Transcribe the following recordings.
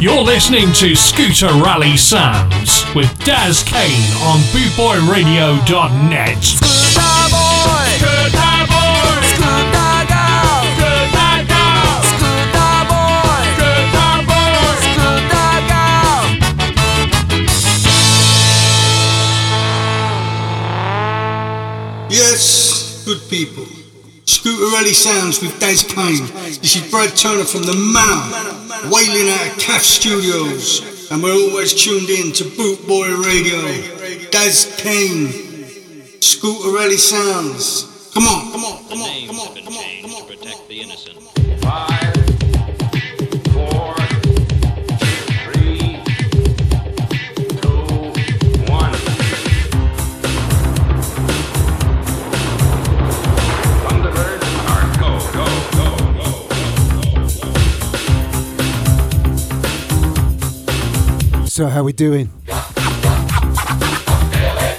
You're listening to Scooter Rally Sounds with Daz Kane on bootboyradio.net. Scooter boy! Scooter boy! Scooter girl! Scooter girl! Scooter boy! Scooter boy! Scooter girl! Yes, good people. Scooter Rally Sounds with Daz Kane. This is Brad Turner from the Manor, wailing out of CAF Studios. And we're always tuned in to Boot Boy Radio. Daz Kane, Scooter Rally Sounds. Come on, come on, come on, come on, come on, come on. to protect the innocent. Five, So how we doing?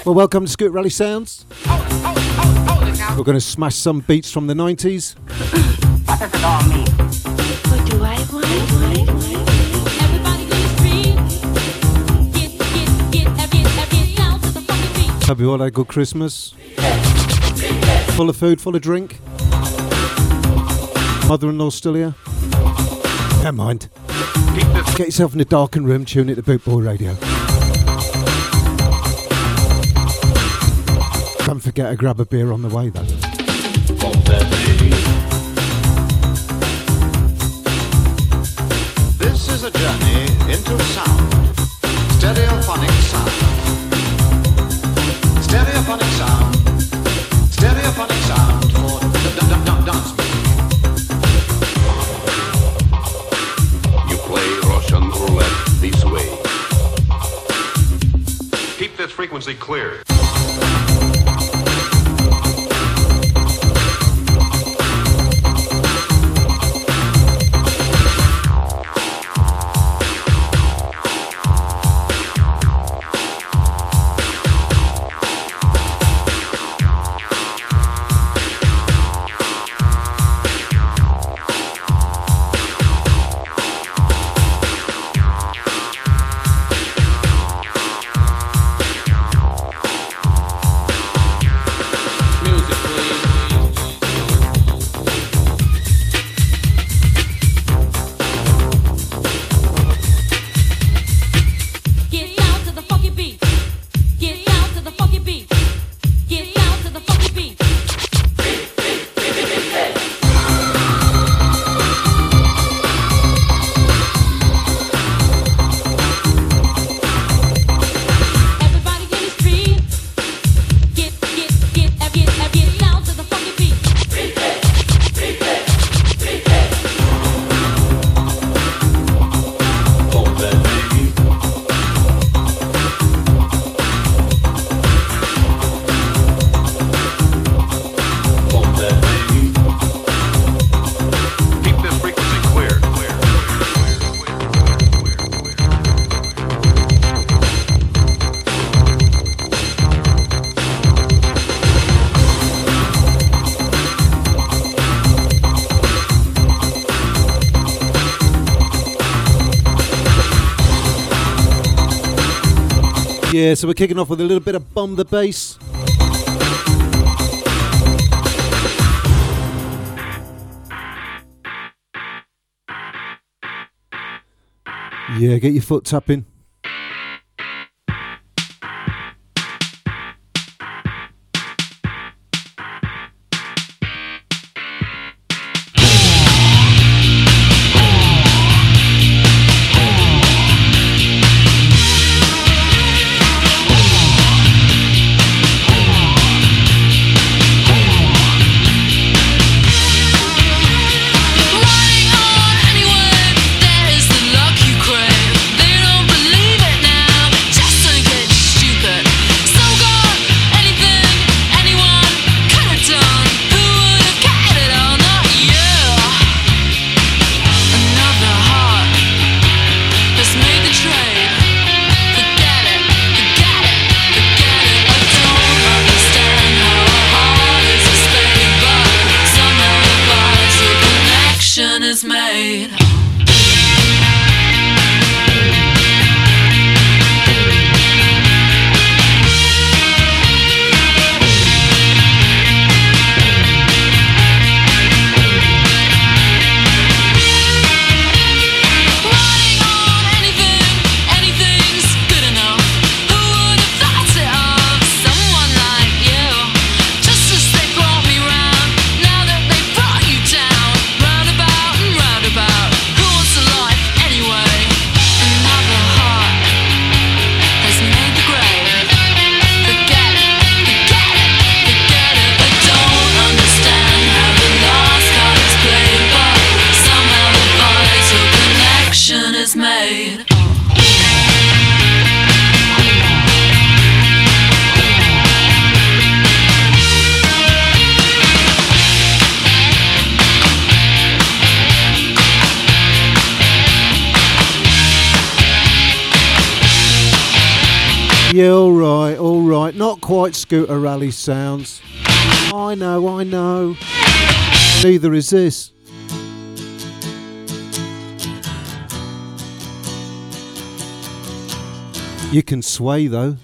Well, welcome to Scoot Rally Sounds. We're going to smash some beats from the 90s. What do I want? Hope you all had a good Christmas. Full of food, full of drink. Mother-in-law still here? Never mind. Get yourself in a darkened room, tune it to Boot Boy Radio. Don't forget to grab a beer on the way though. Clear. Yeah, so we're kicking off with a little bit of Bomb the Bass. Yeah, get your foot tapping. scooter rally sounds. I know, I know. Neither is this. You can sway though.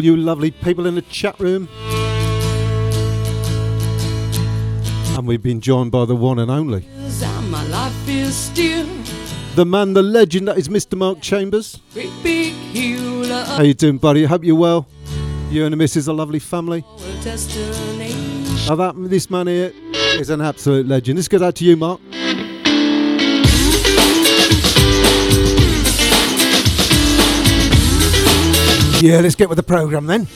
all you lovely people in the chat room. And we've been joined by the one and only. The man, the legend that is Mr. Mark Chambers. How you doing, buddy? I hope you're well. You and the missus a lovely family. Now that this man here is an absolute legend. This goes out to you, Mark. Yeah, let's get with the programme then.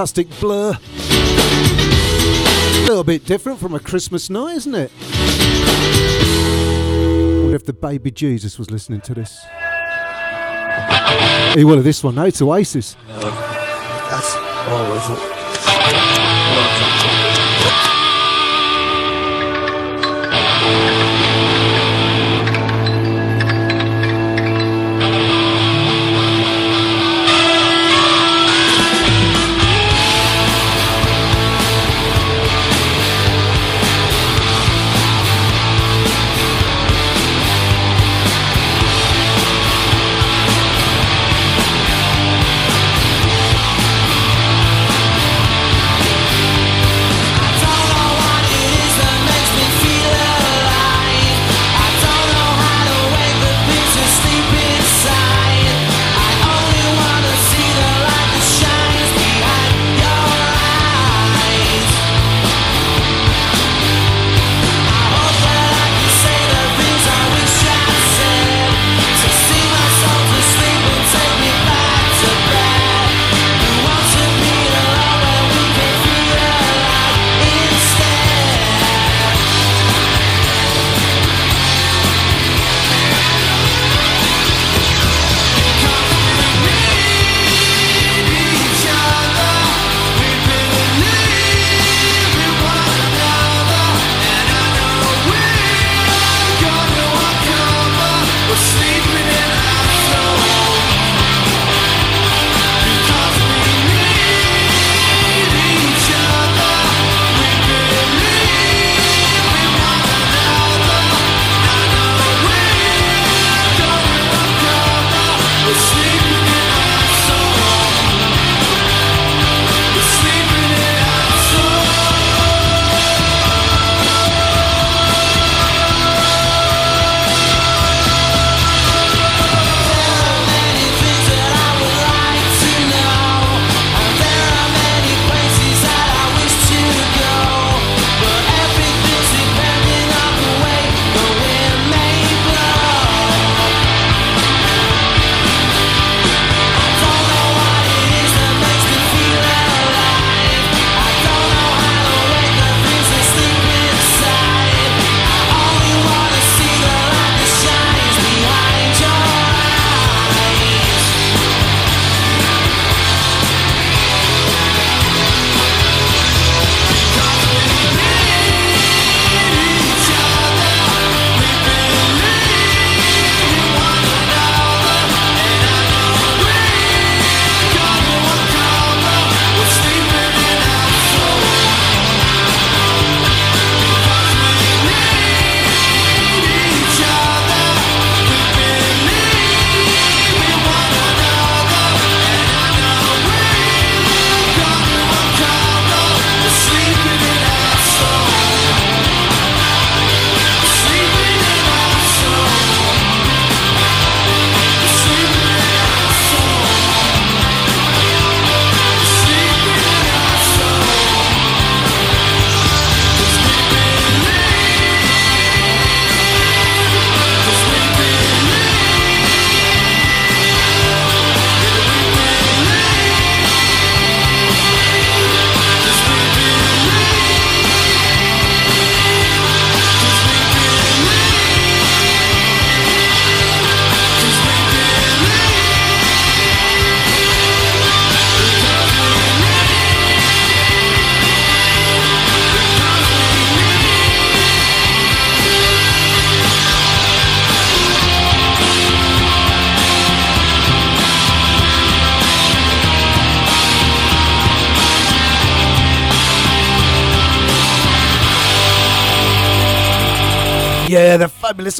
fantastic blur. A little bit different from a Christmas night, isn't it? What if the baby Jesus was listening to this? He wanted this one, no, it's Oasis. No, that's always. Welcome.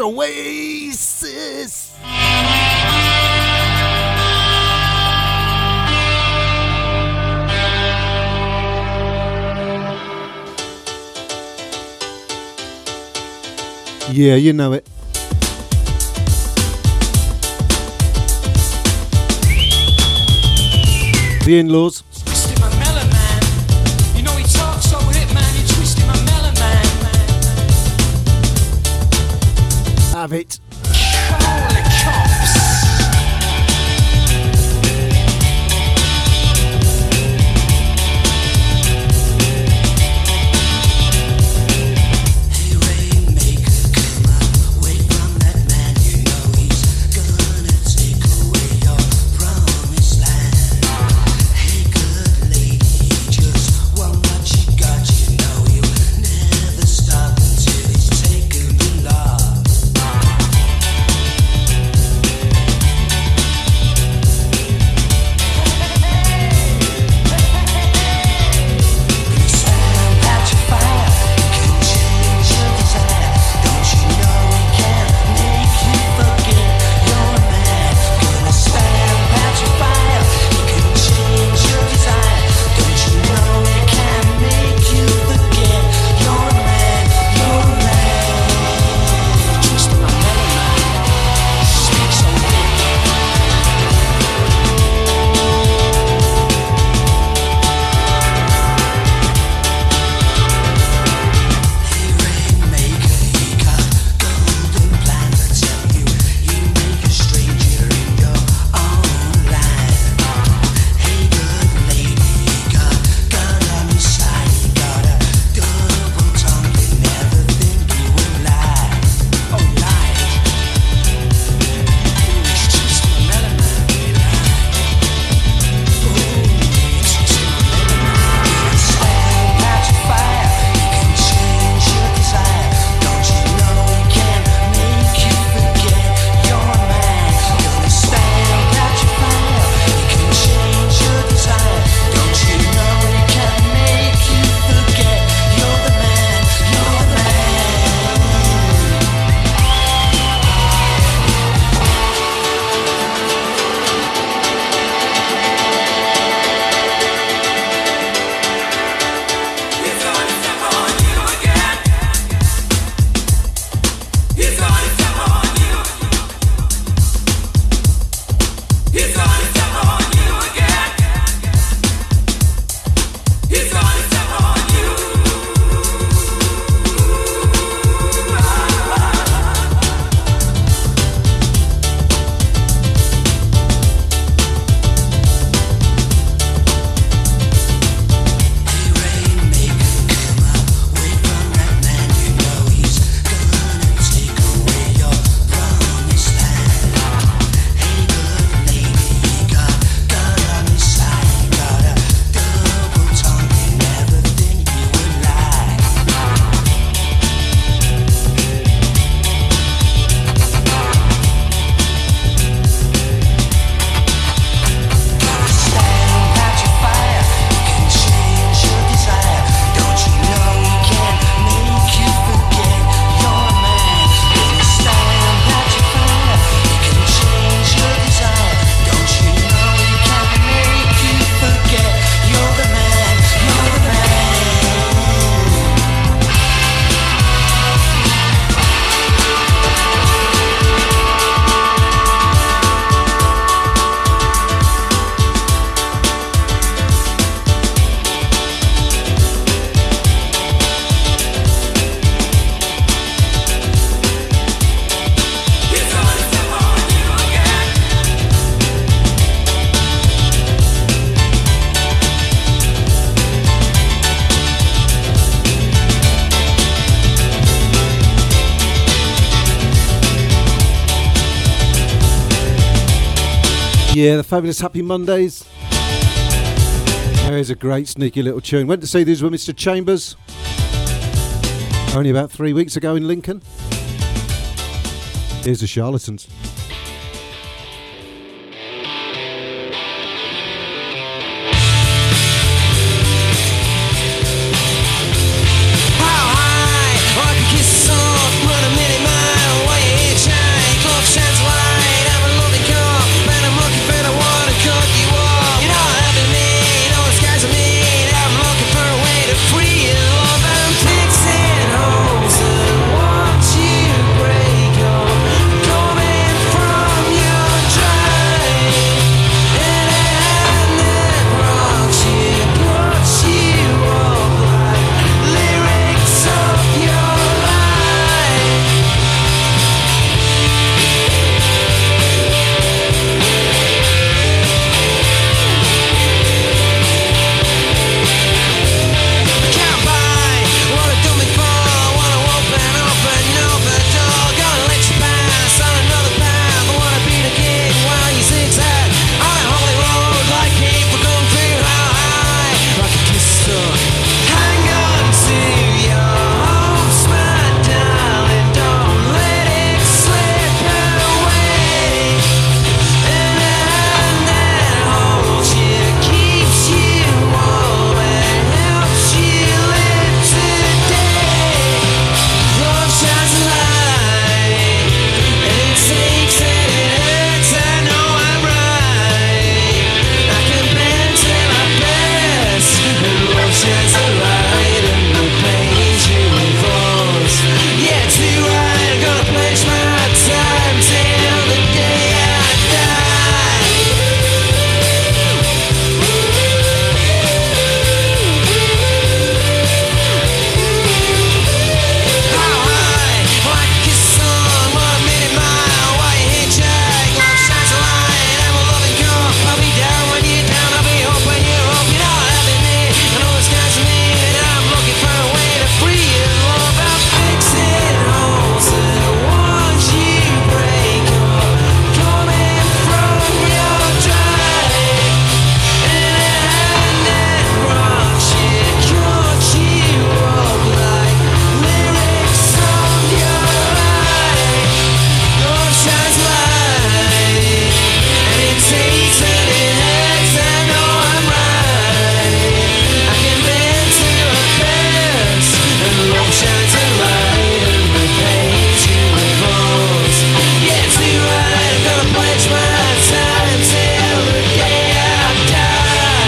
Oasis. Yeah, you know it. The in laws. Have it. Yeah, the fabulous Happy Mondays. There's a great sneaky little tune. Went to see these with Mr. Chambers only about three weeks ago in Lincoln. Here's the Charlatans.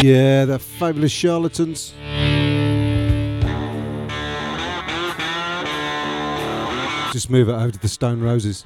Yeah, the fabulous charlatans. Just move it over to the Stone Roses.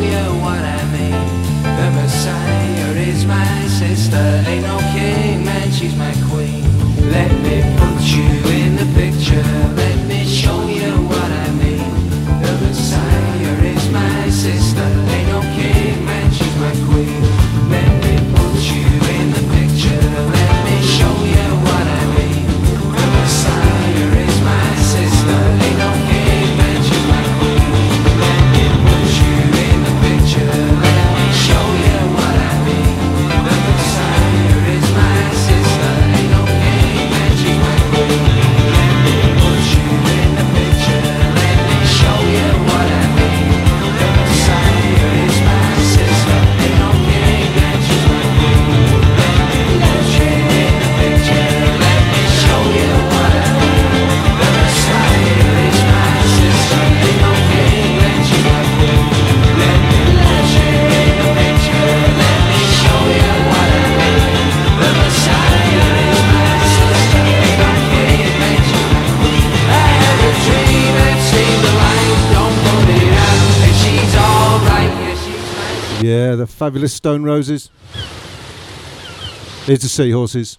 know you what I mean. The Messiah is my sister. fabulous stone roses. Here's the seahorses.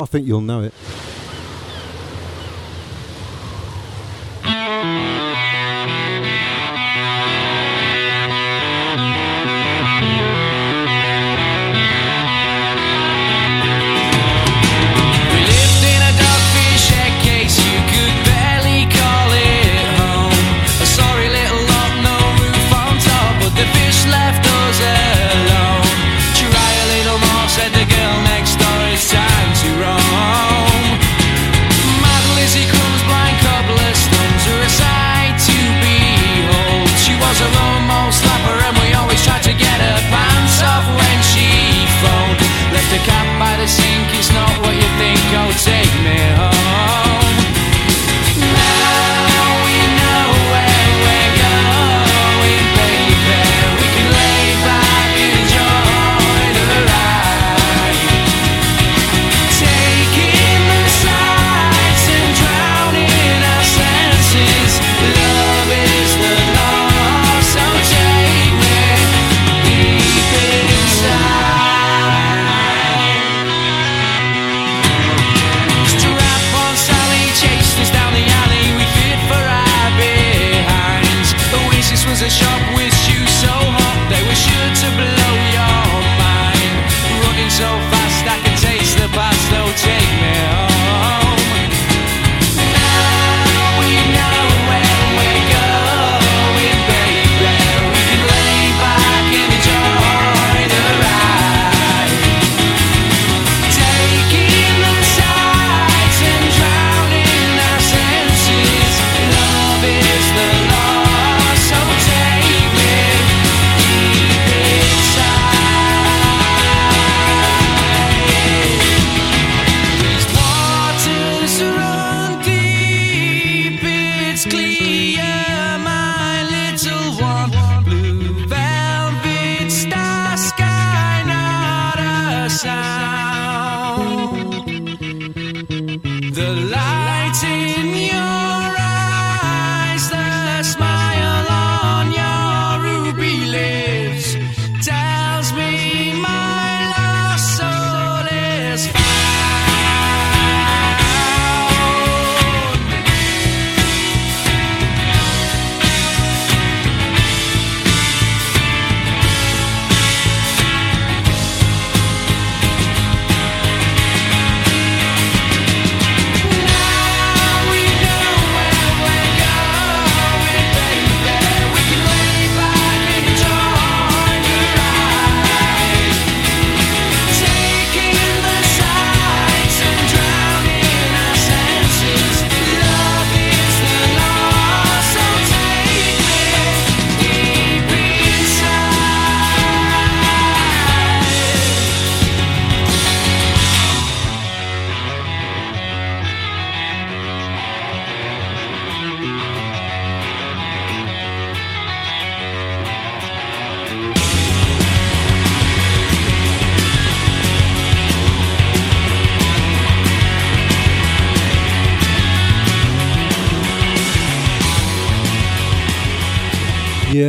I think you'll know it.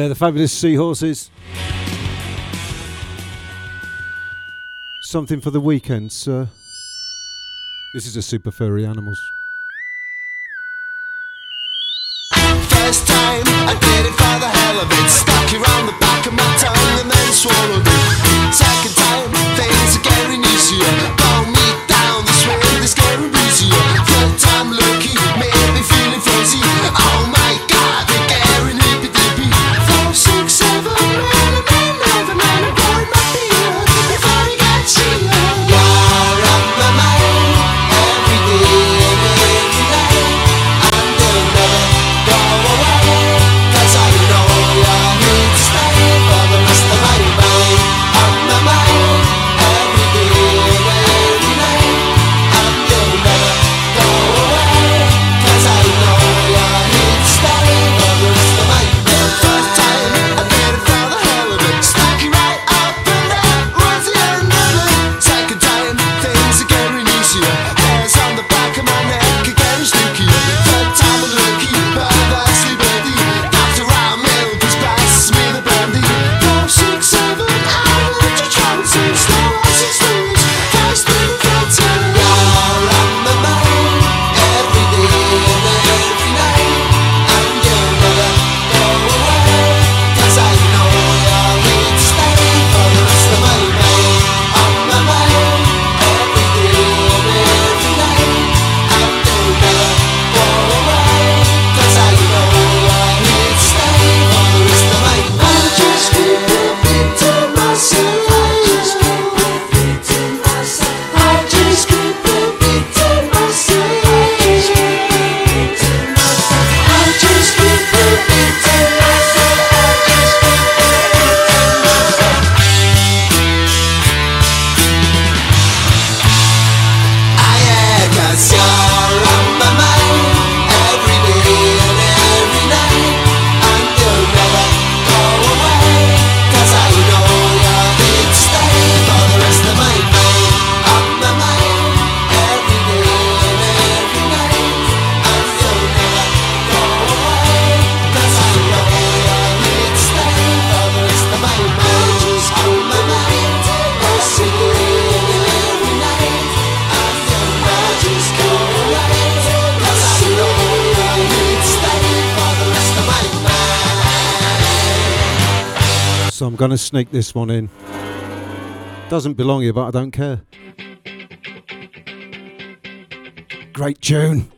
the fabulous Seahorses. Something for the weekend, sir. This is a super furry animals. First time I did it for the hell of it. Stuck around the back of my tongue and then swallowed it. Second time, things are getting easier. Bow me down, this getting. Third time lucky, made me feeling fuzzy. Oh my god, going to sneak this one in. Doesn't belong here, but I don't care. Great tune.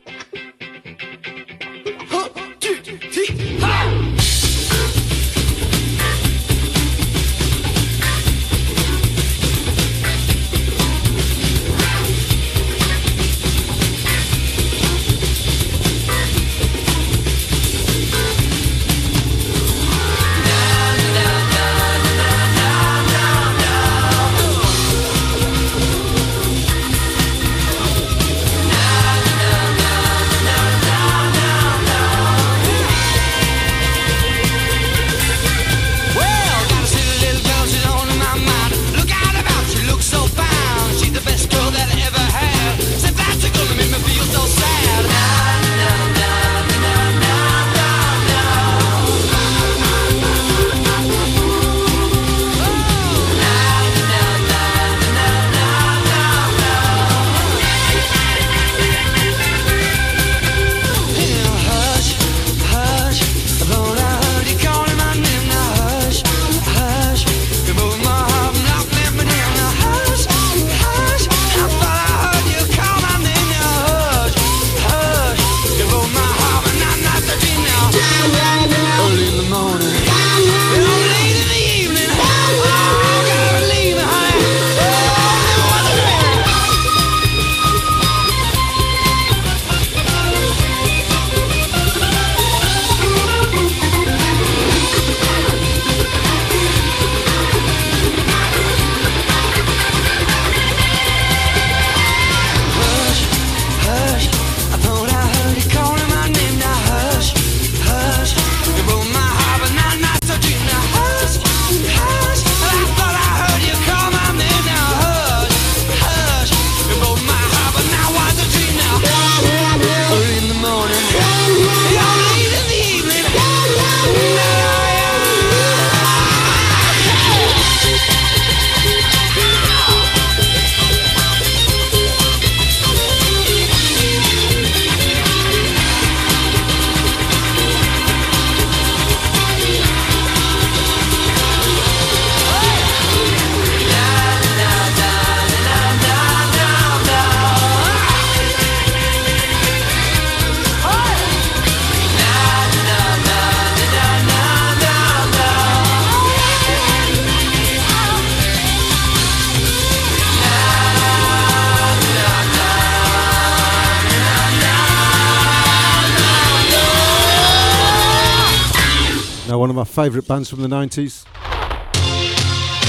bands from the 90s?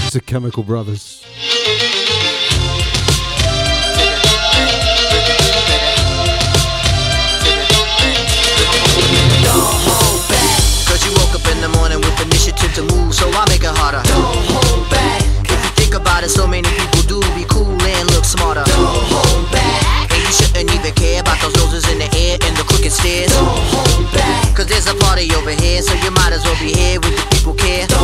It's the Chemical Brothers. to move, so I make it harder. Don't hold back. If you think about it, so many people do be cool and look smarter. party over here, so you might as well be here with the people care.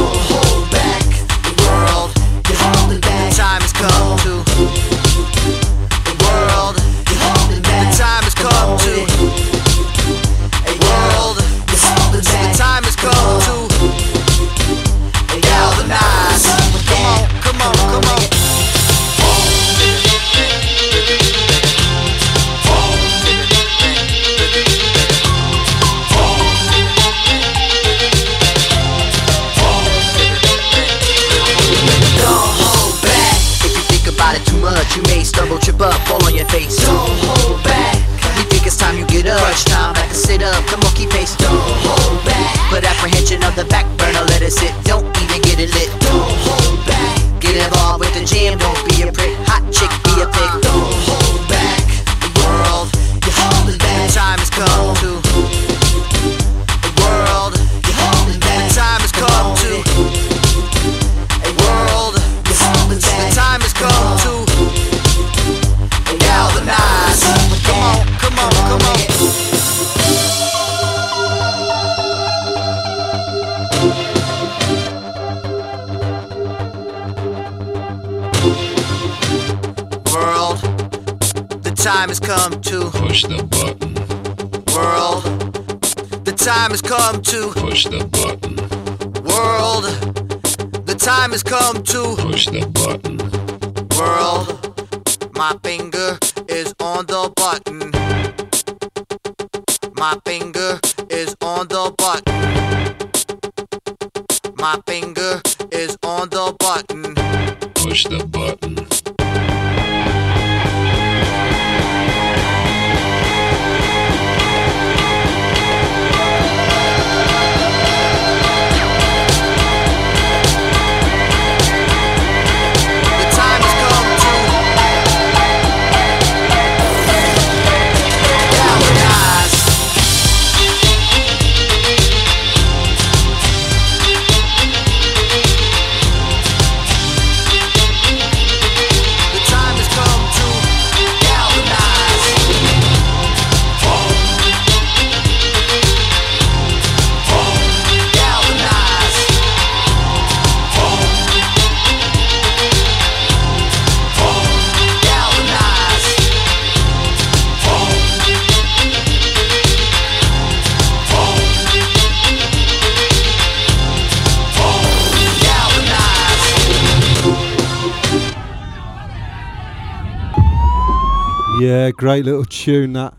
Great little tune that.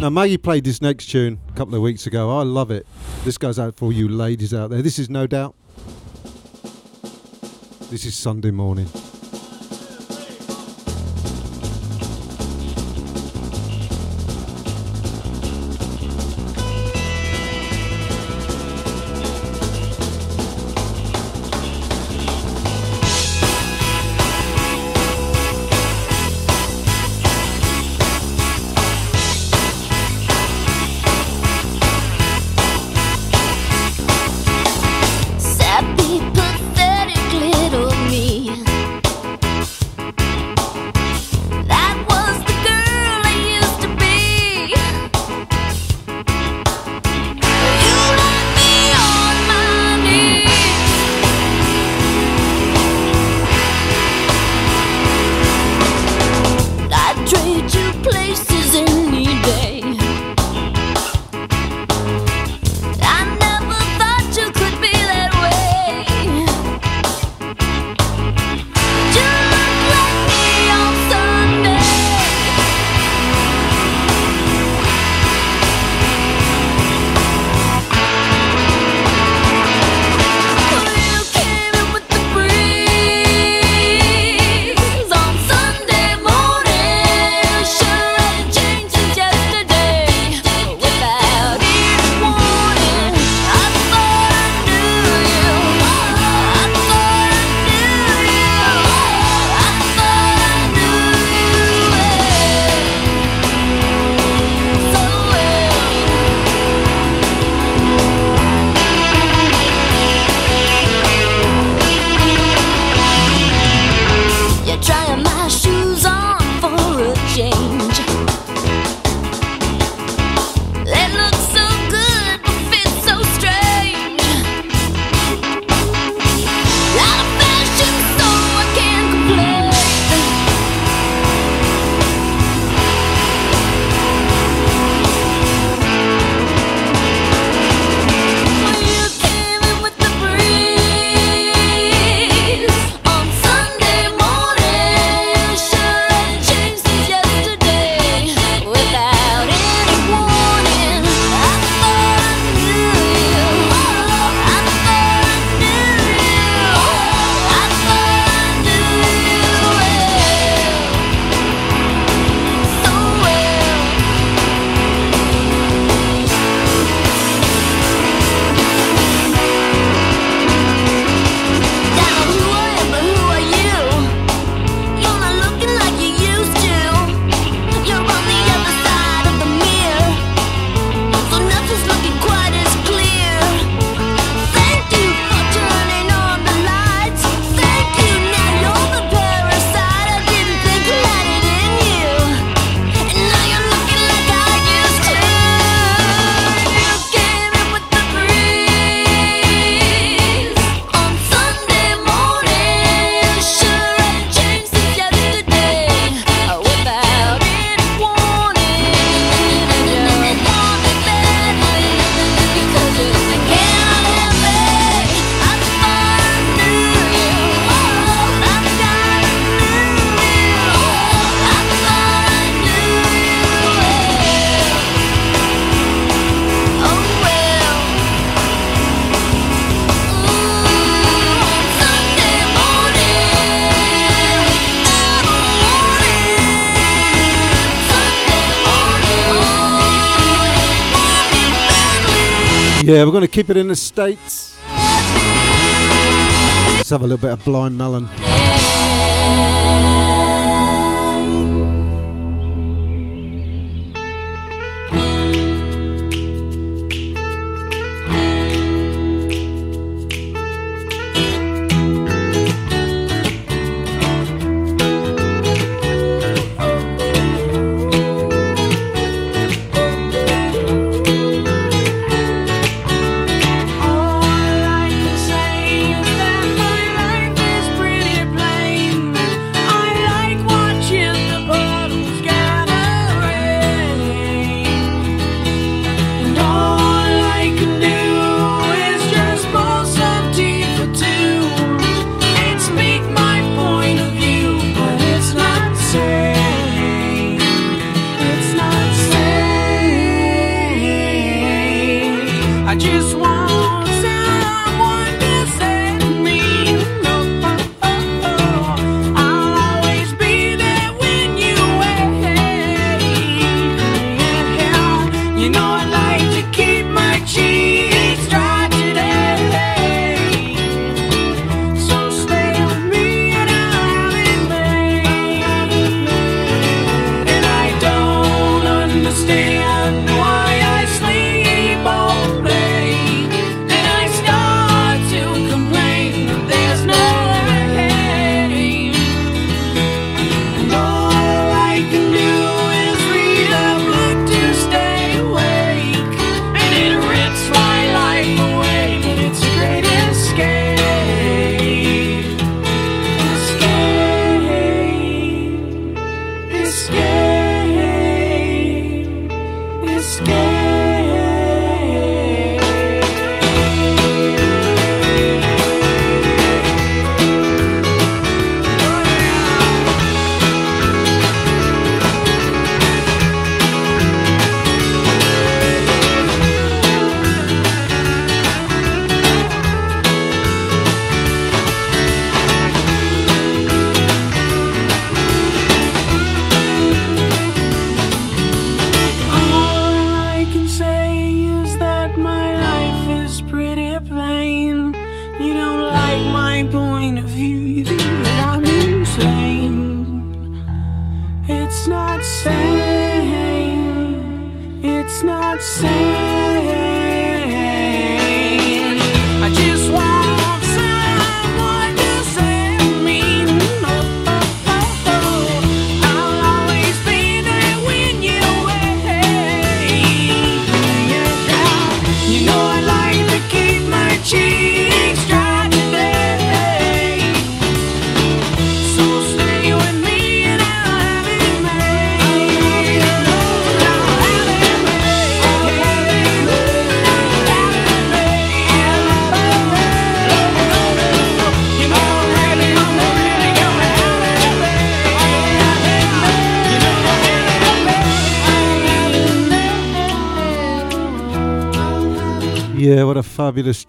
Now Maggie played this next tune a couple of weeks ago. I love it. This goes out for you ladies out there. This is no doubt. This is Sunday morning. we're going to keep it in the States. Let's have a little bit of Blind Melon.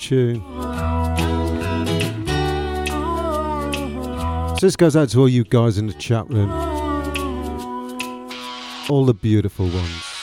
tune. So this goes out to all you guys in the chat room, all the beautiful ones.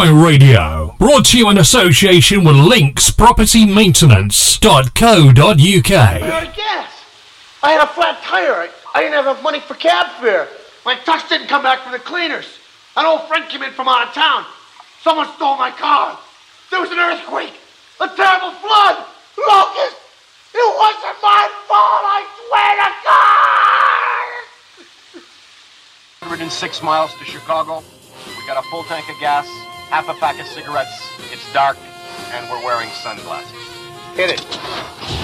Boy Radio. Brought to you in association with Links Property Maintenance.co.uk. gas. I had a flat tire. I, I didn't have enough money for cab fare. My tux didn't come back from the cleaners. An old friend came in from out of town. Someone stole my car. There was an earthquake. A terrible flood. Locust. It wasn't my fault, I swear to God! 106 miles to Chicago. We got a full tank of gas, half a pack of cigarettes. It's dark, and we're wearing sunglasses. Hit it.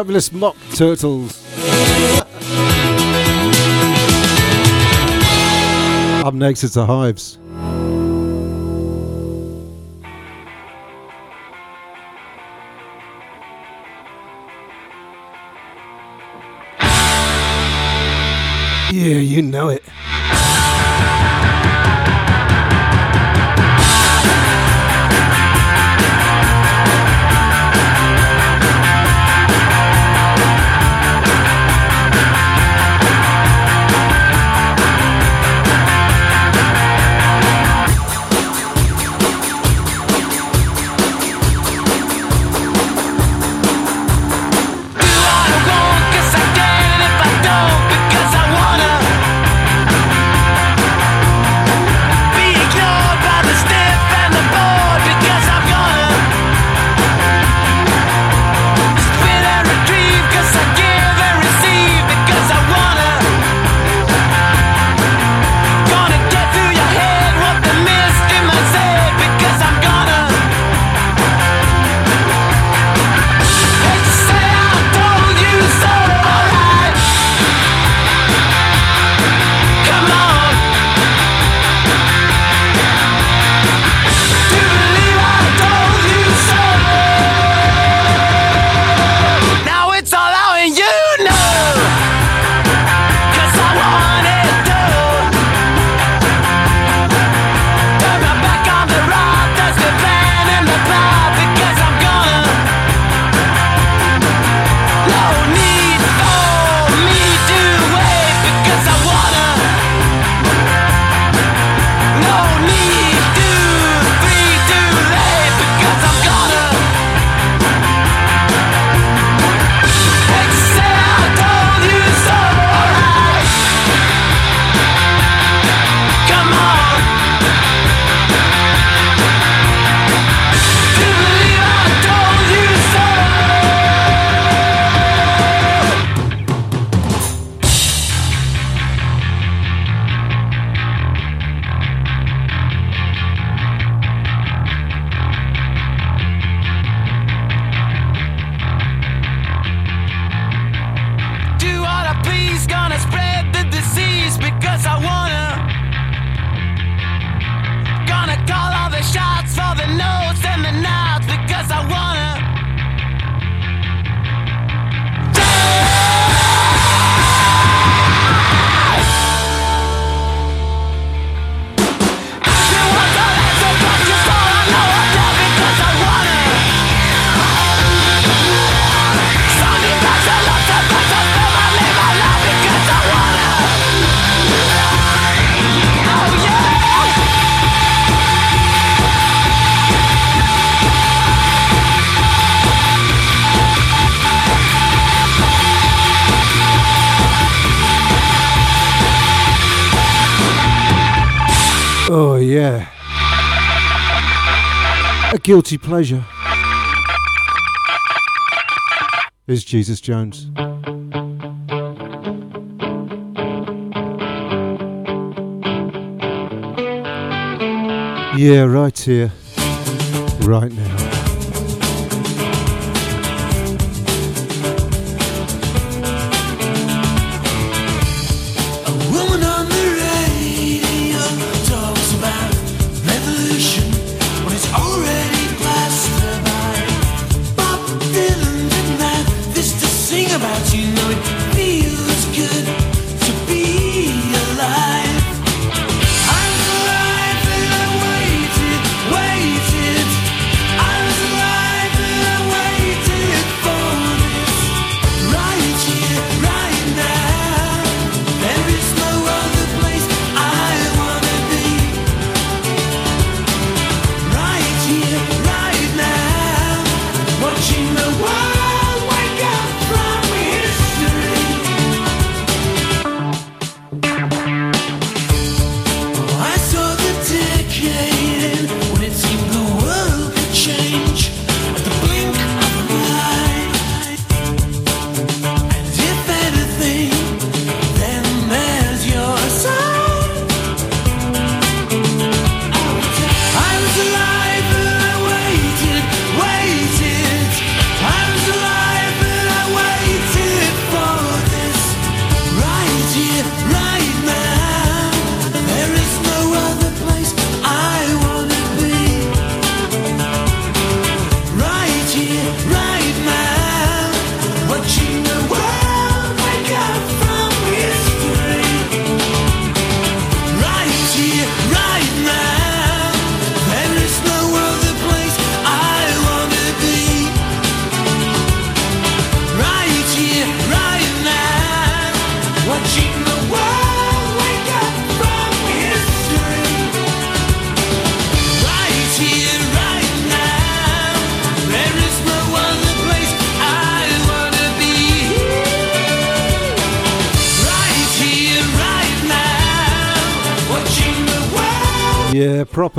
Fabulous Mock Turtles. Up next is the Hives. Yeah, you know it. Oh, yeah. A guilty pleasure is Jesus Jones. Yeah, right here, right now.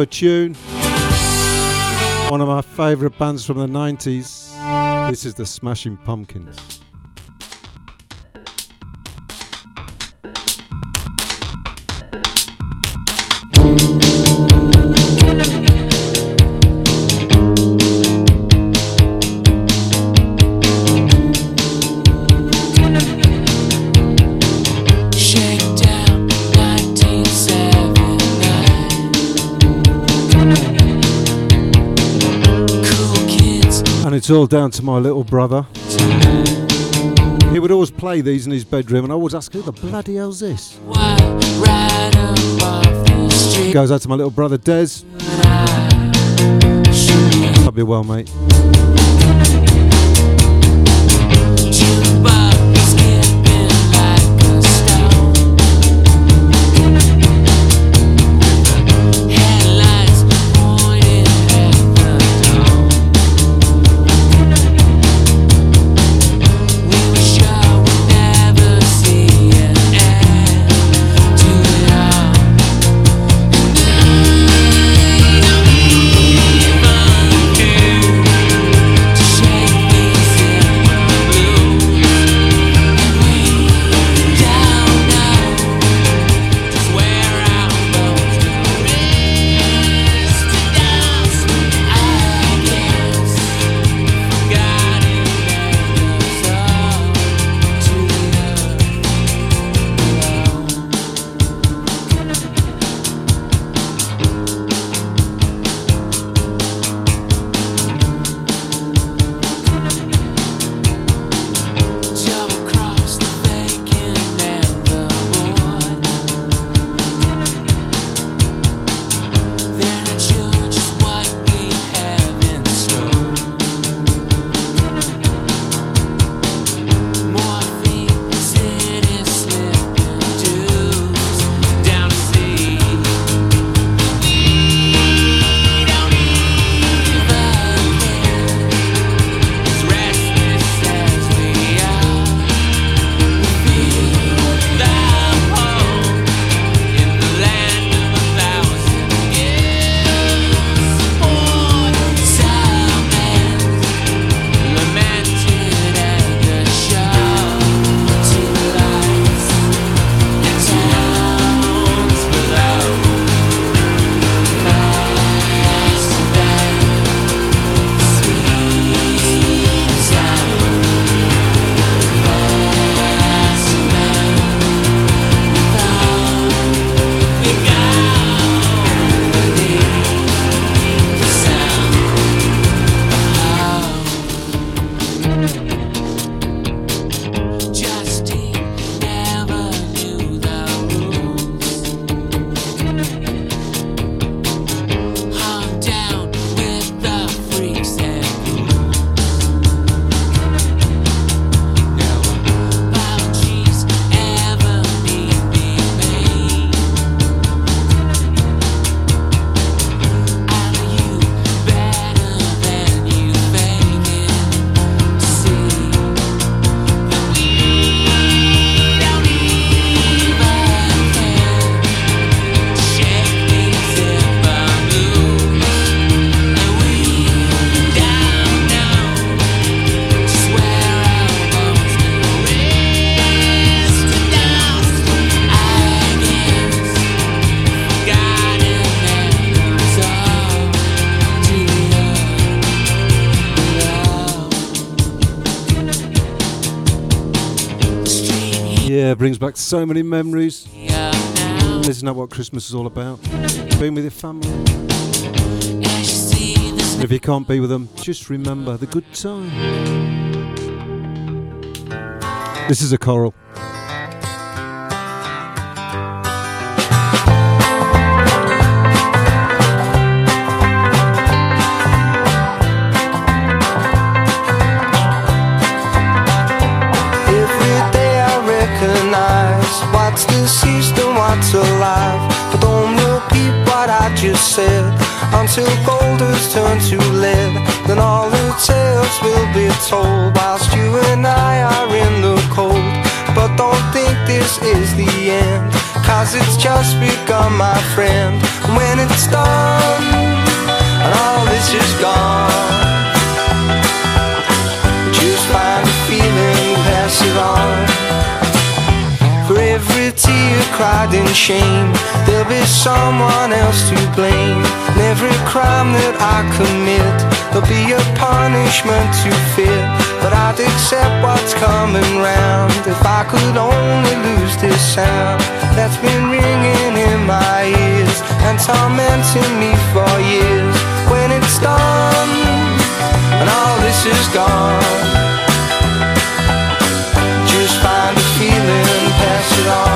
proper tune. One of my favourite bands from the 90s. This is the Smashing Pumpkins. all down to my little brother. He would always play these in his bedroom, and I always ask, "Who the bloody hell's this?" Goes out to my little brother Des. Hope you well, mate. Brings back so many memories. Isn't that what Christmas is all about? Being with your family. And if you can't be with them, just remember the good time. This is a Coral. Until gold has turned to lead. Then all the tales will be told whilst you and I are in the cold. But don't think this is the end, cause it's just begun, my friend. When it's done, and all this is gone. Tear cried in shame, there'll be someone else to blame. And every crime that I commit, there'll be a punishment to fear. But I'd accept what's coming round if I could only lose this sound that's been ringing in my ears and tormenting me for years. When it's done and all this is gone. Just find a feeling, pass it on.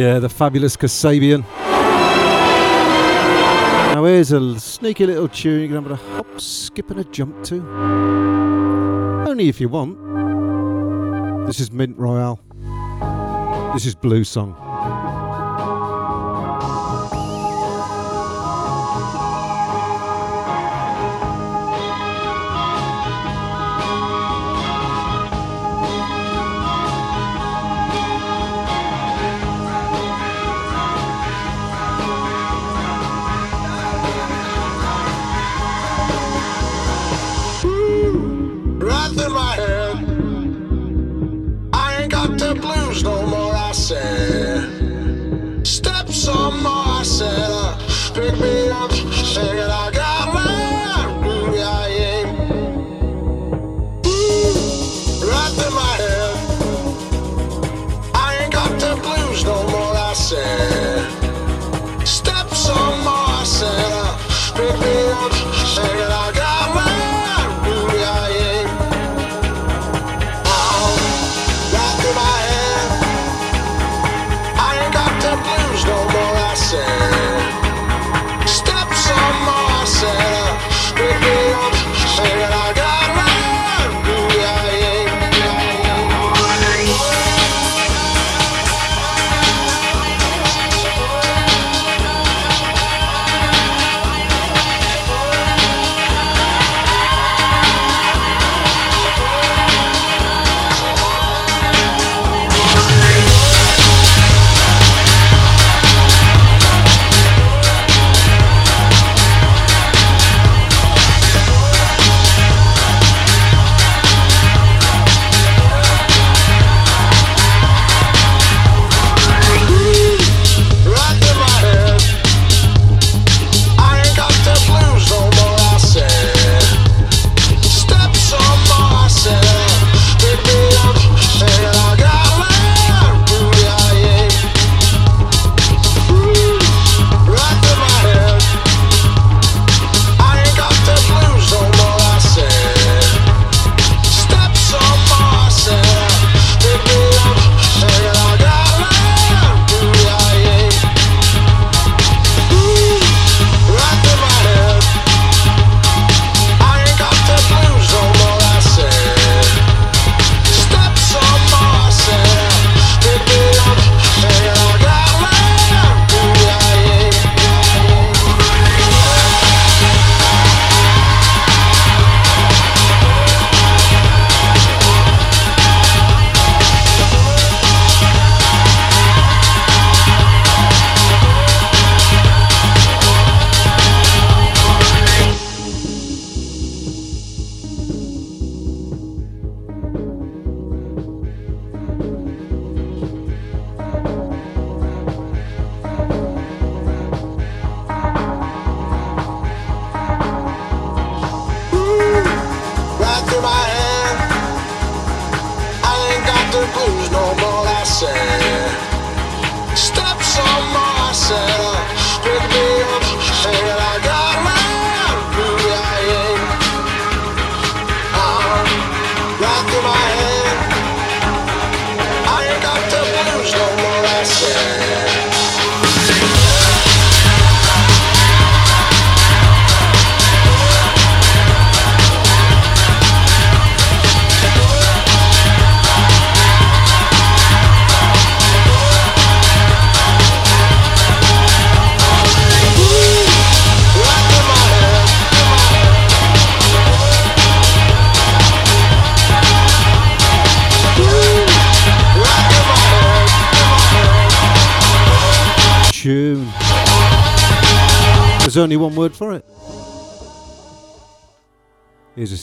Yeah, the fabulous Kasabian. Now here's a sneaky little tune you can have a hop, skip and a jump to. Only if you want. This is Mint Royale. This is Blue Song.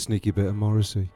sneaky bit of Morrissey.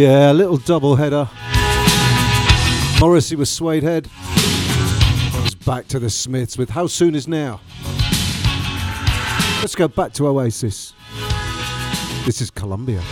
Yeah, a little double header. Morrissey with Suedehead. Back to the Smiths with How Soon Is Now. Let's go back to Oasis. This is Columbia.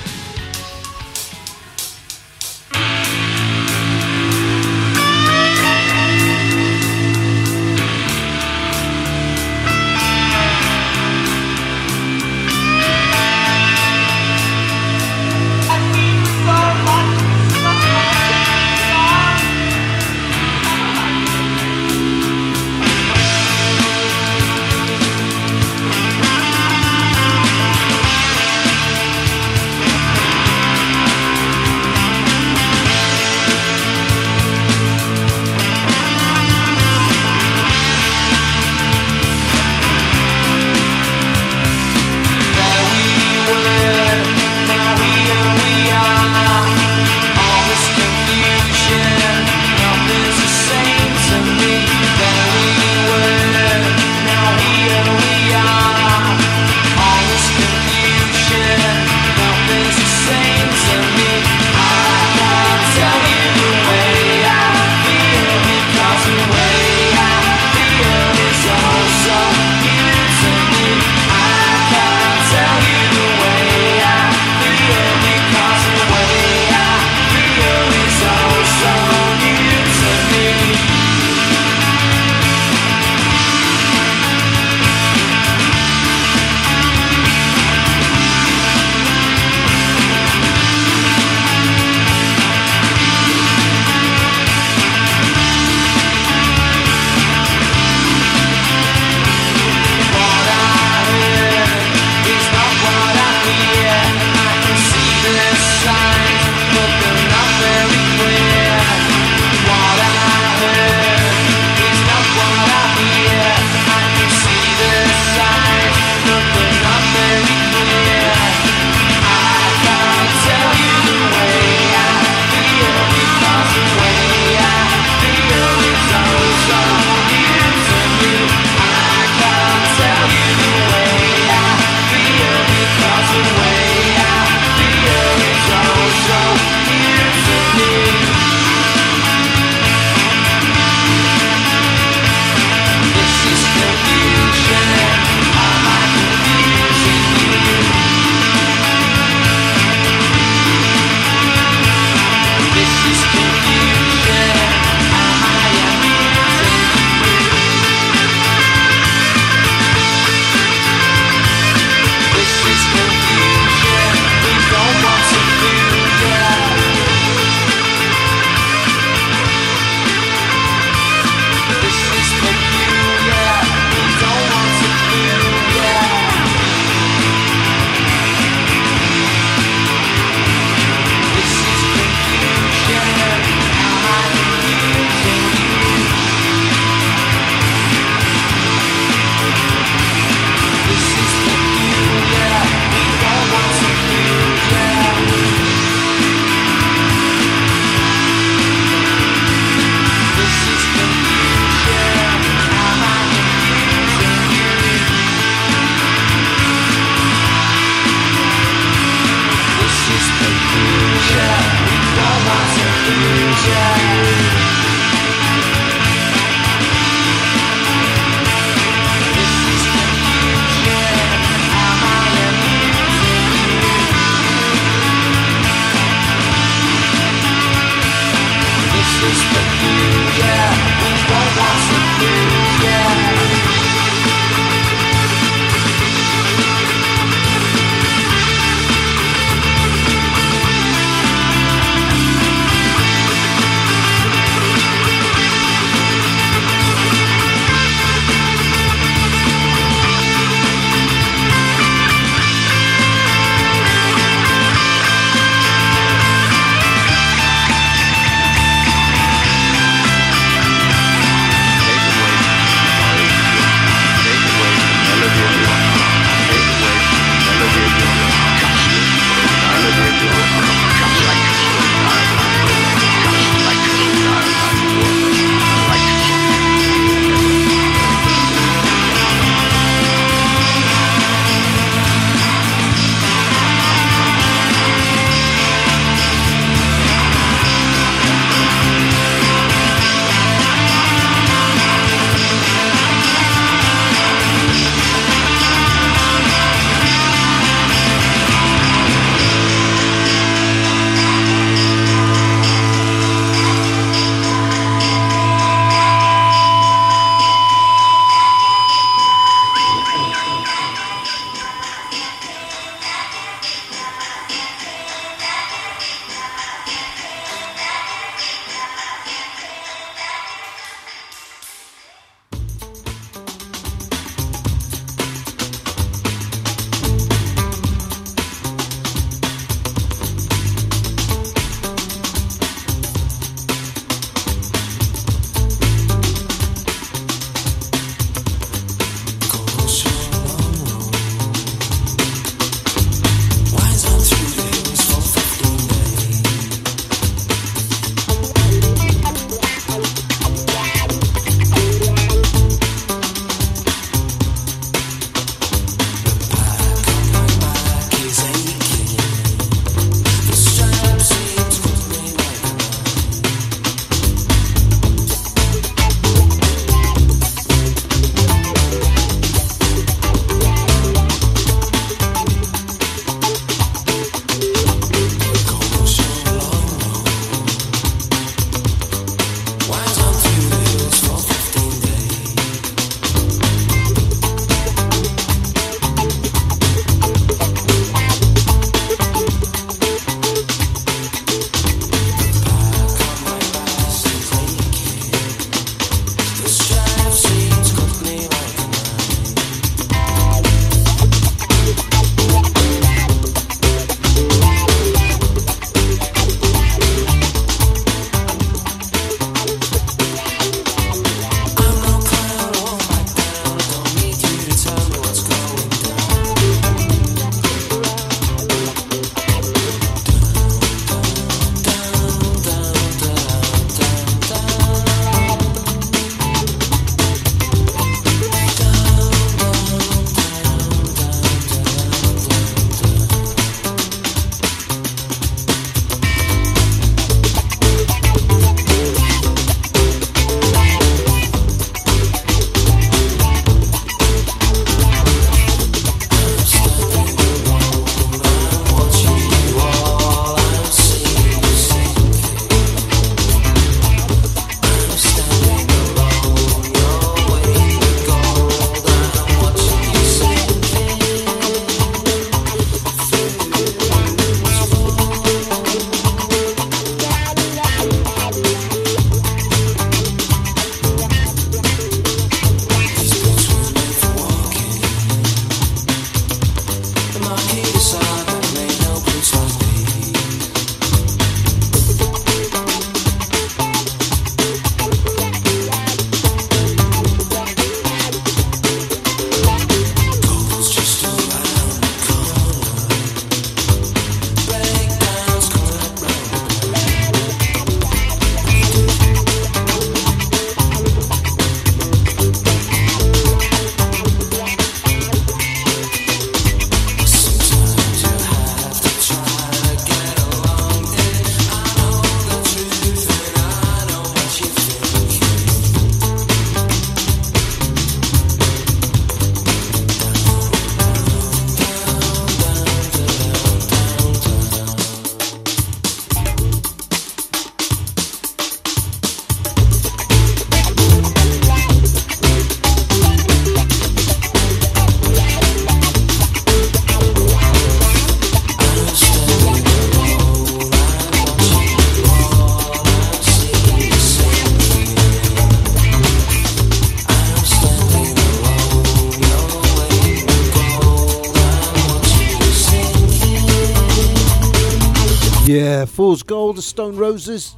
Yeah, Fool's Gold, Stone Roses.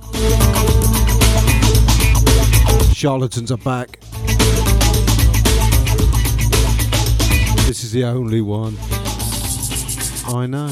Charlatans are back. This is. The only one I know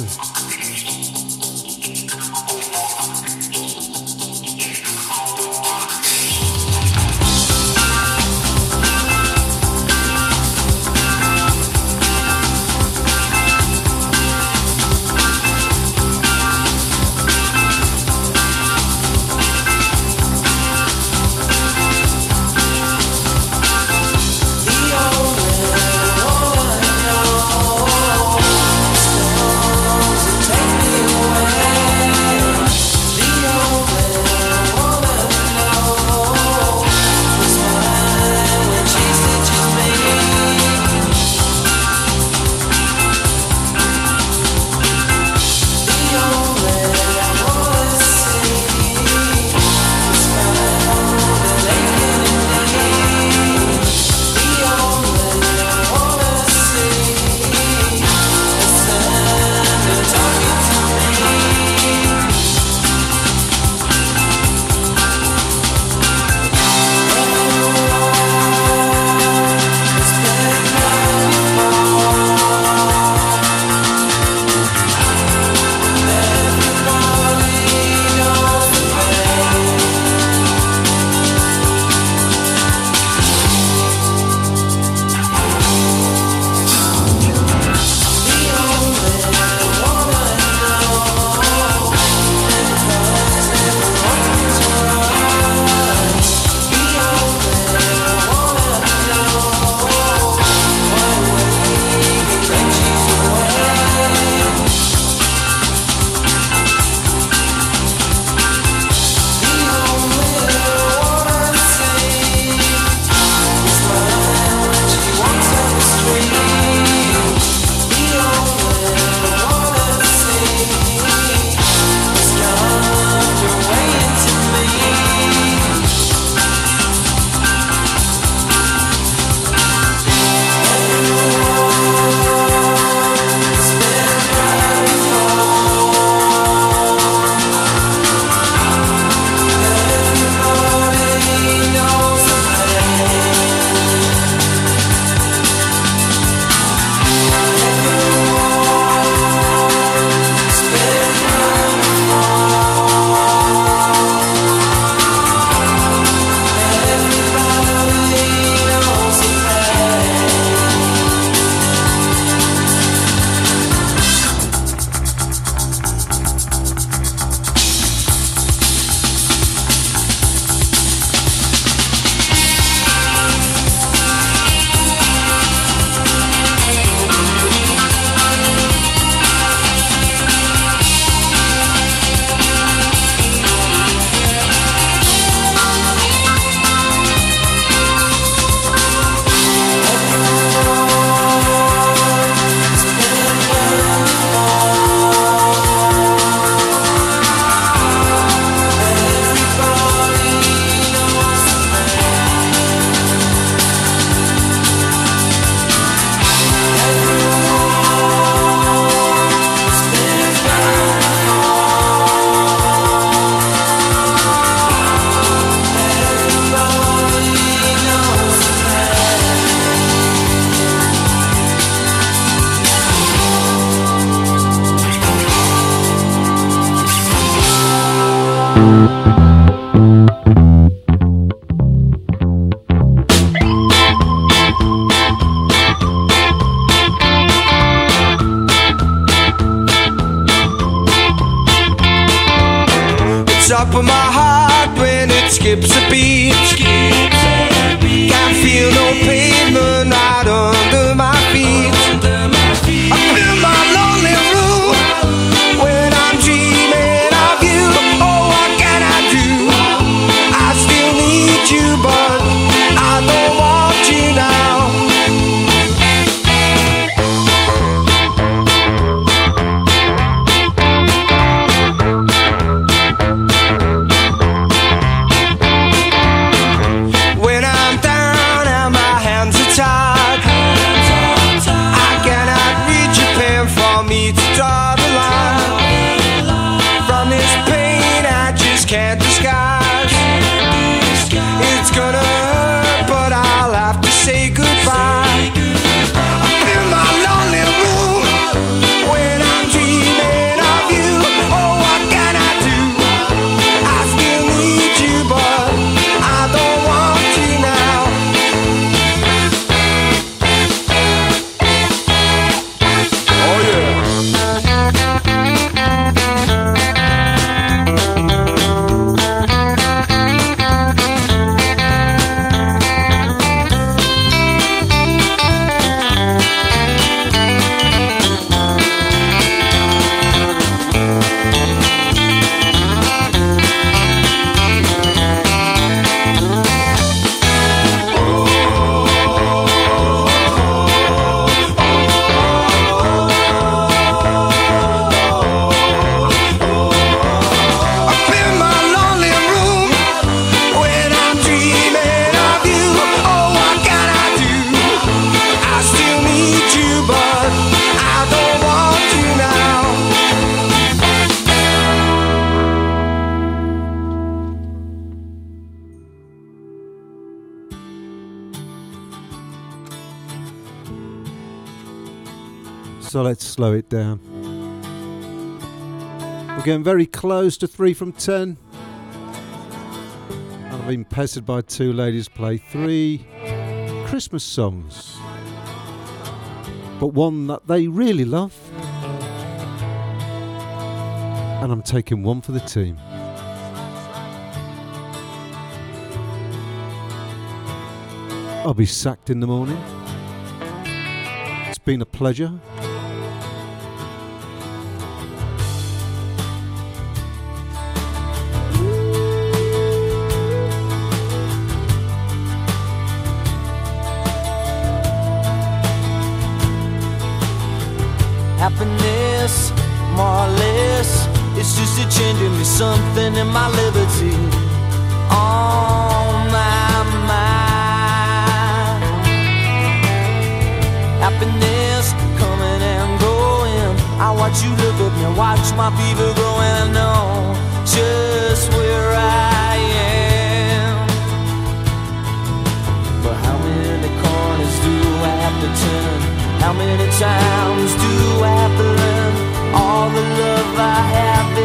We're very close to three from ten. And I've been pestered by two ladies play three Christmas songs. But one that they really love. And I'm taking one for the team. I'll be sacked in the morning. It's been a pleasure. Happiness coming and going. I watch you look at me, watch my fever and I know just where I am. But how many corners do I have to turn? How many times do I have to learn? All the love I have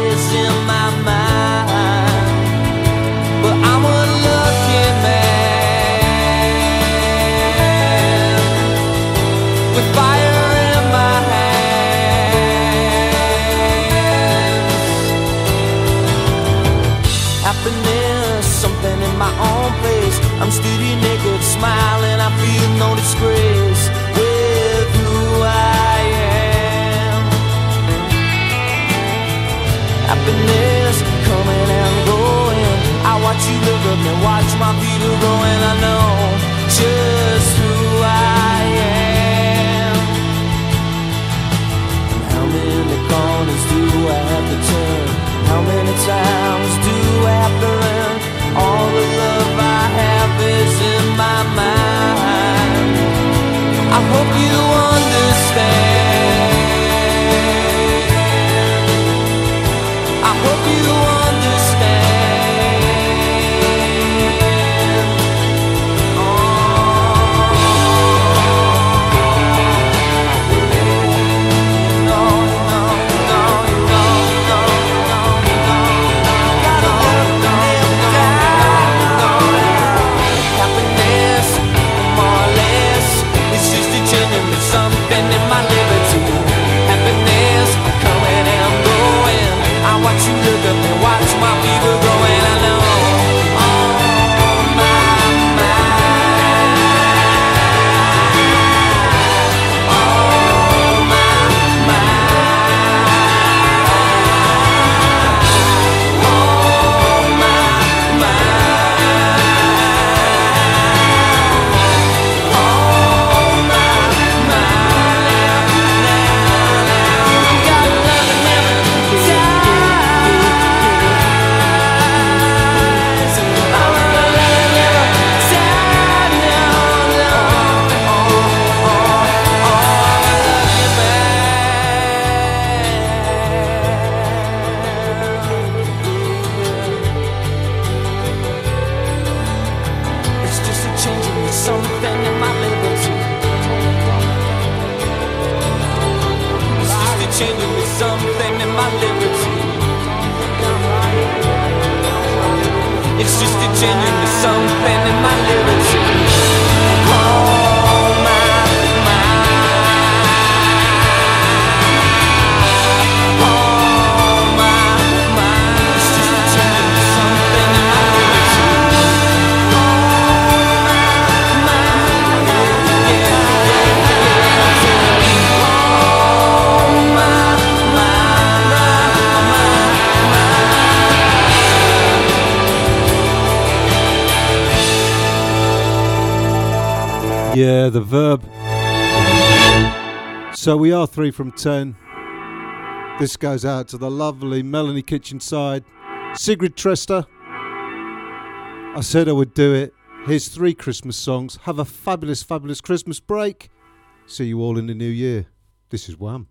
naked, smiling. I feel no disgrace with who I am. Happiness coming and going. I watch you look up and watch my feet are growing. I know just who I am. And how many corners do I have to turn? How many times Yeah, uh, the verb. So we are three from ten. This goes out to the lovely Melanie Kitchenside, Sigrid Trester. I said I would do it. Here's three Christmas songs. Have a fabulous, fabulous Christmas break. See you all in the new year. This is Wham.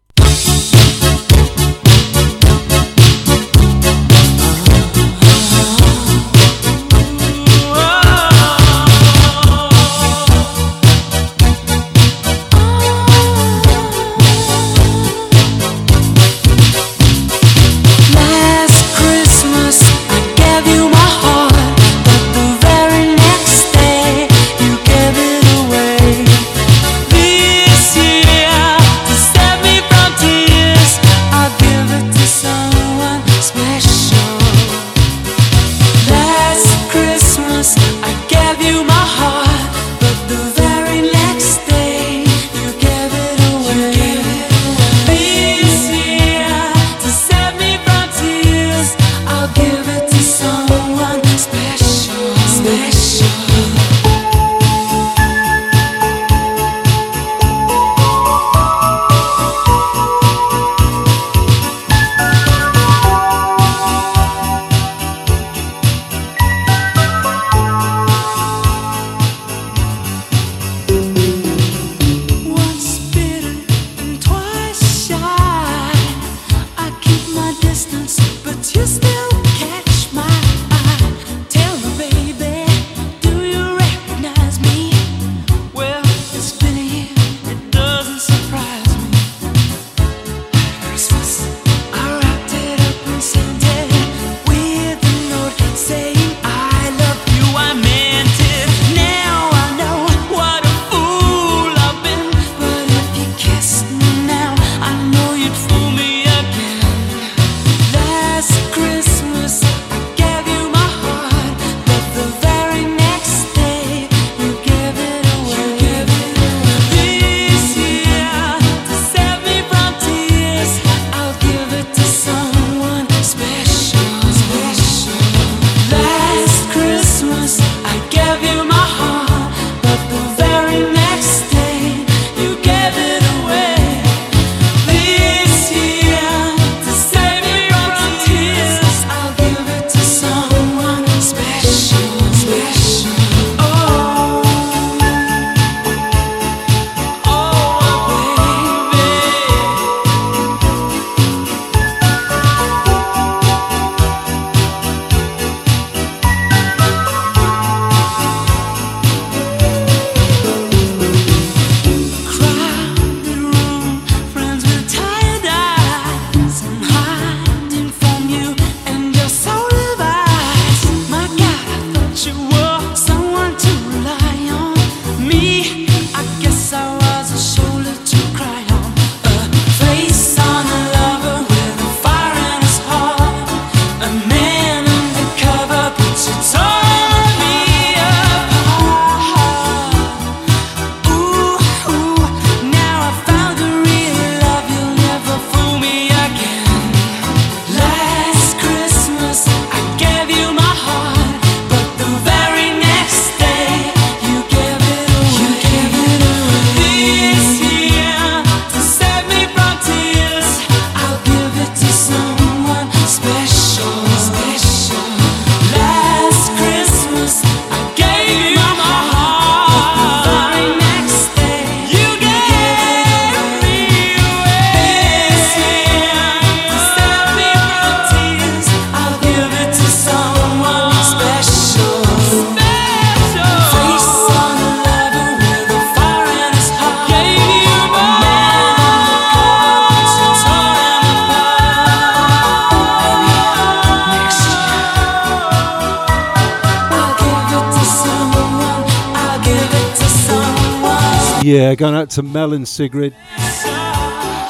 Yeah, going out to Mel and Sigrid.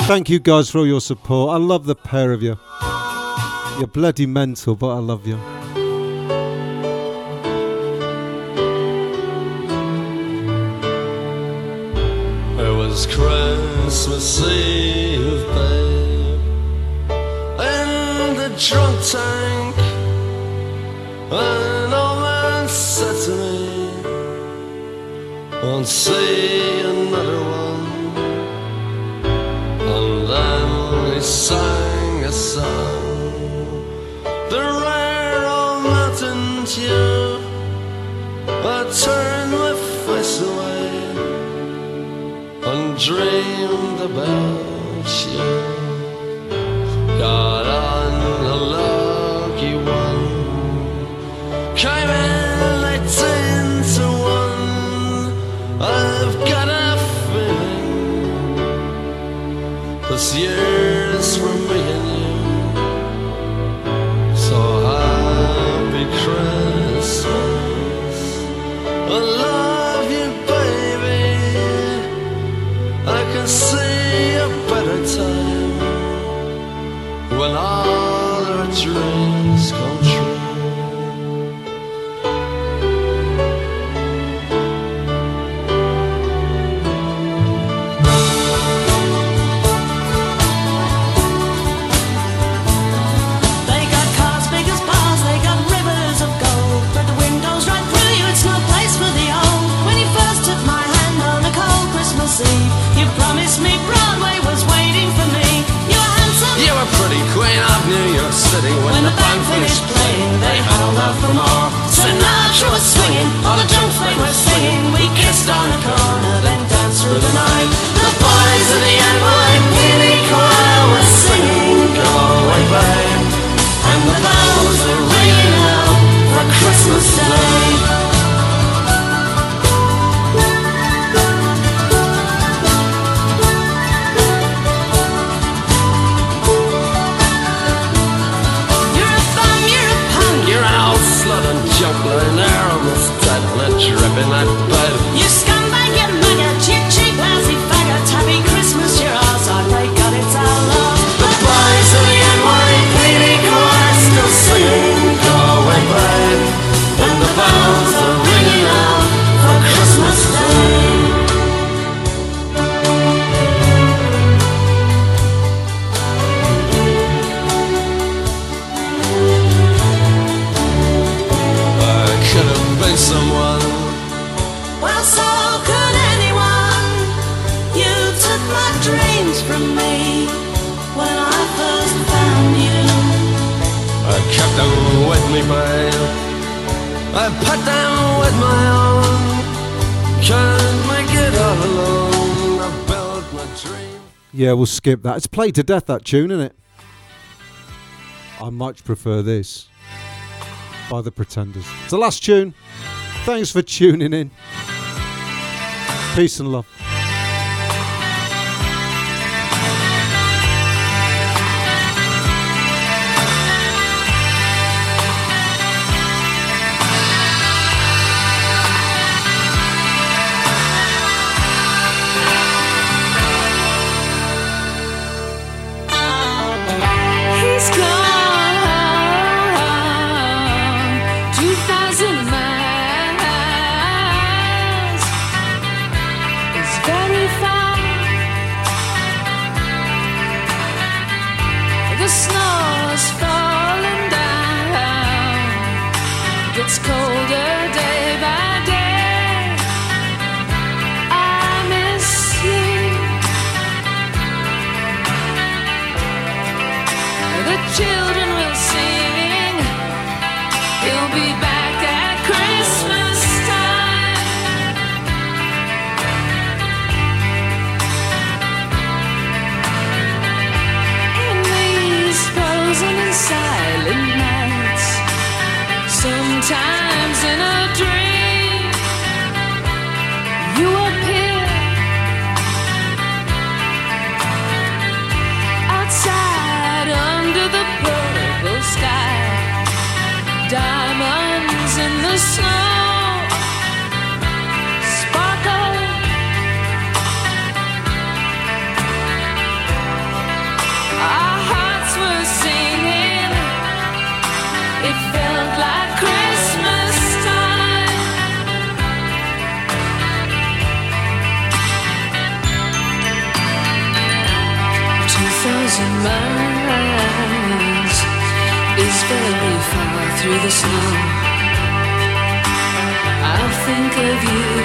Thank you guys for all your support. I love the pair of you. You're bloody mental, but I love you. It was Christmas Eve, babe, in the drunk tank. "Won't see another one." And then he sang a song, the rare old mountain tune. I turned my face away and dreamed about you. Got on more. Sinatra was swinging, all the junk they were singing. We kissed on the corner, then danced through the night. I put them with my own. Can't make it all alone. I built my dream. Yeah, we'll skip that. It's played to death, that tune, isn't it? I much prefer this by the Pretenders. It's the last tune. Thanks for tuning in. Peace and love. the snow. I'll think of you.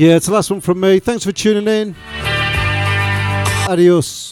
Yeah, it's the last one from me. Thanks for tuning in. Adios.